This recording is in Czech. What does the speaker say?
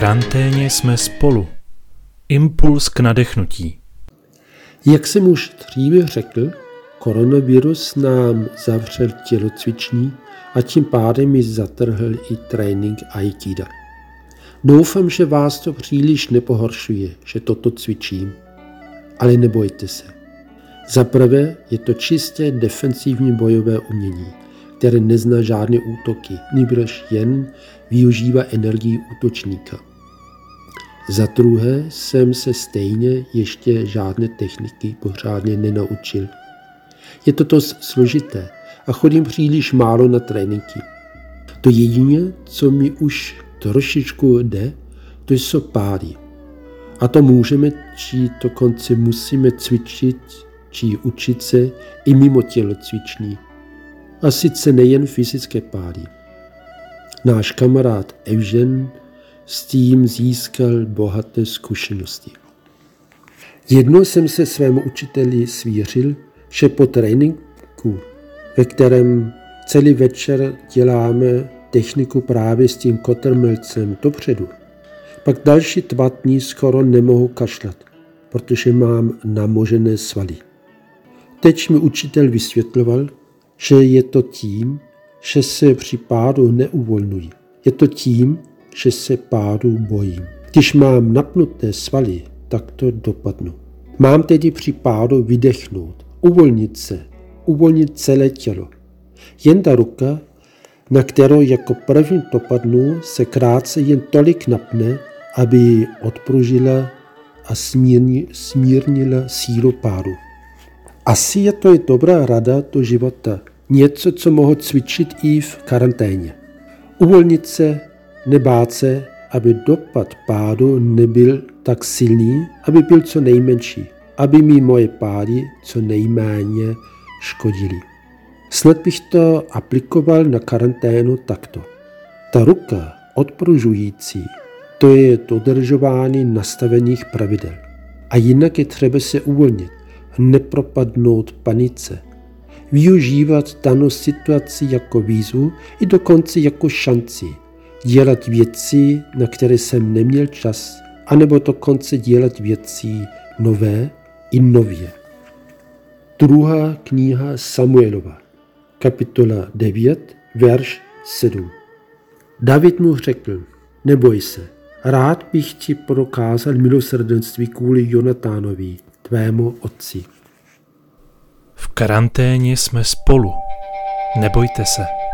karanténě jsme spolu. Impuls k nadechnutí. Jak jsem už dříve řekl, koronavirus nám zavřel tělocvičný a tím pádem mi zatrhl i trénink Aikida. Doufám, že vás to příliš nepohoršuje, že toto cvičím. Ale nebojte se. Za prvé je to čisté defensivní bojové umění, které nezná žádné útoky, nýbrž jen využívá energii útočníka. Za druhé jsem se stejně ještě žádné techniky pořádně nenaučil. Je to dost složité a chodím příliš málo na tréninky. To jediné, co mi už trošičku jde, to jsou pády. A to můžeme, či dokonce musíme cvičit, či učit se i mimo tělocvičný. A sice nejen fyzické pády. Náš kamarád Evžen s tím získal bohaté zkušenosti. Jednou jsem se svému učiteli svěřil, že po tréninku, ve kterém celý večer děláme techniku právě s tím kotrmelcem dopředu, pak další dva dní skoro nemohu kašlat, protože mám namožené svaly. Teď mi učitel vysvětloval, že je to tím, že se při pádu neuvolňuji. Je to tím, že se pádu bojím. Když mám napnuté svaly, tak to dopadnu. Mám tedy při pádu vydechnout, uvolnit se, uvolnit celé tělo. Jen ta ruka, na kterou jako první dopadnu, se krátce jen tolik napne, aby odpružila a smírnila sílu pádu. Asi je to i dobrá rada do života, něco, co mohu cvičit i v karanténě. Uvolnit se, nebát se, aby dopad pádu nebyl tak silný, aby byl co nejmenší, aby mi moje pády co nejméně škodily. Snad bych to aplikoval na karanténu takto. Ta ruka odpružující, to je dodržování nastavených pravidel. A jinak je třeba se uvolnit, nepropadnout panice, využívat danou situaci jako výzvu i dokonce jako šanci, dělat věci, na které jsem neměl čas, anebo dokonce dělat věci nové i nově. Druhá kniha Samuelova, kapitola 9, verš 7. David mu řekl, neboj se, rád bych ti prokázal milosrdenství kvůli Jonatánovi, tvému otci. V karanténě jsme spolu. Nebojte se.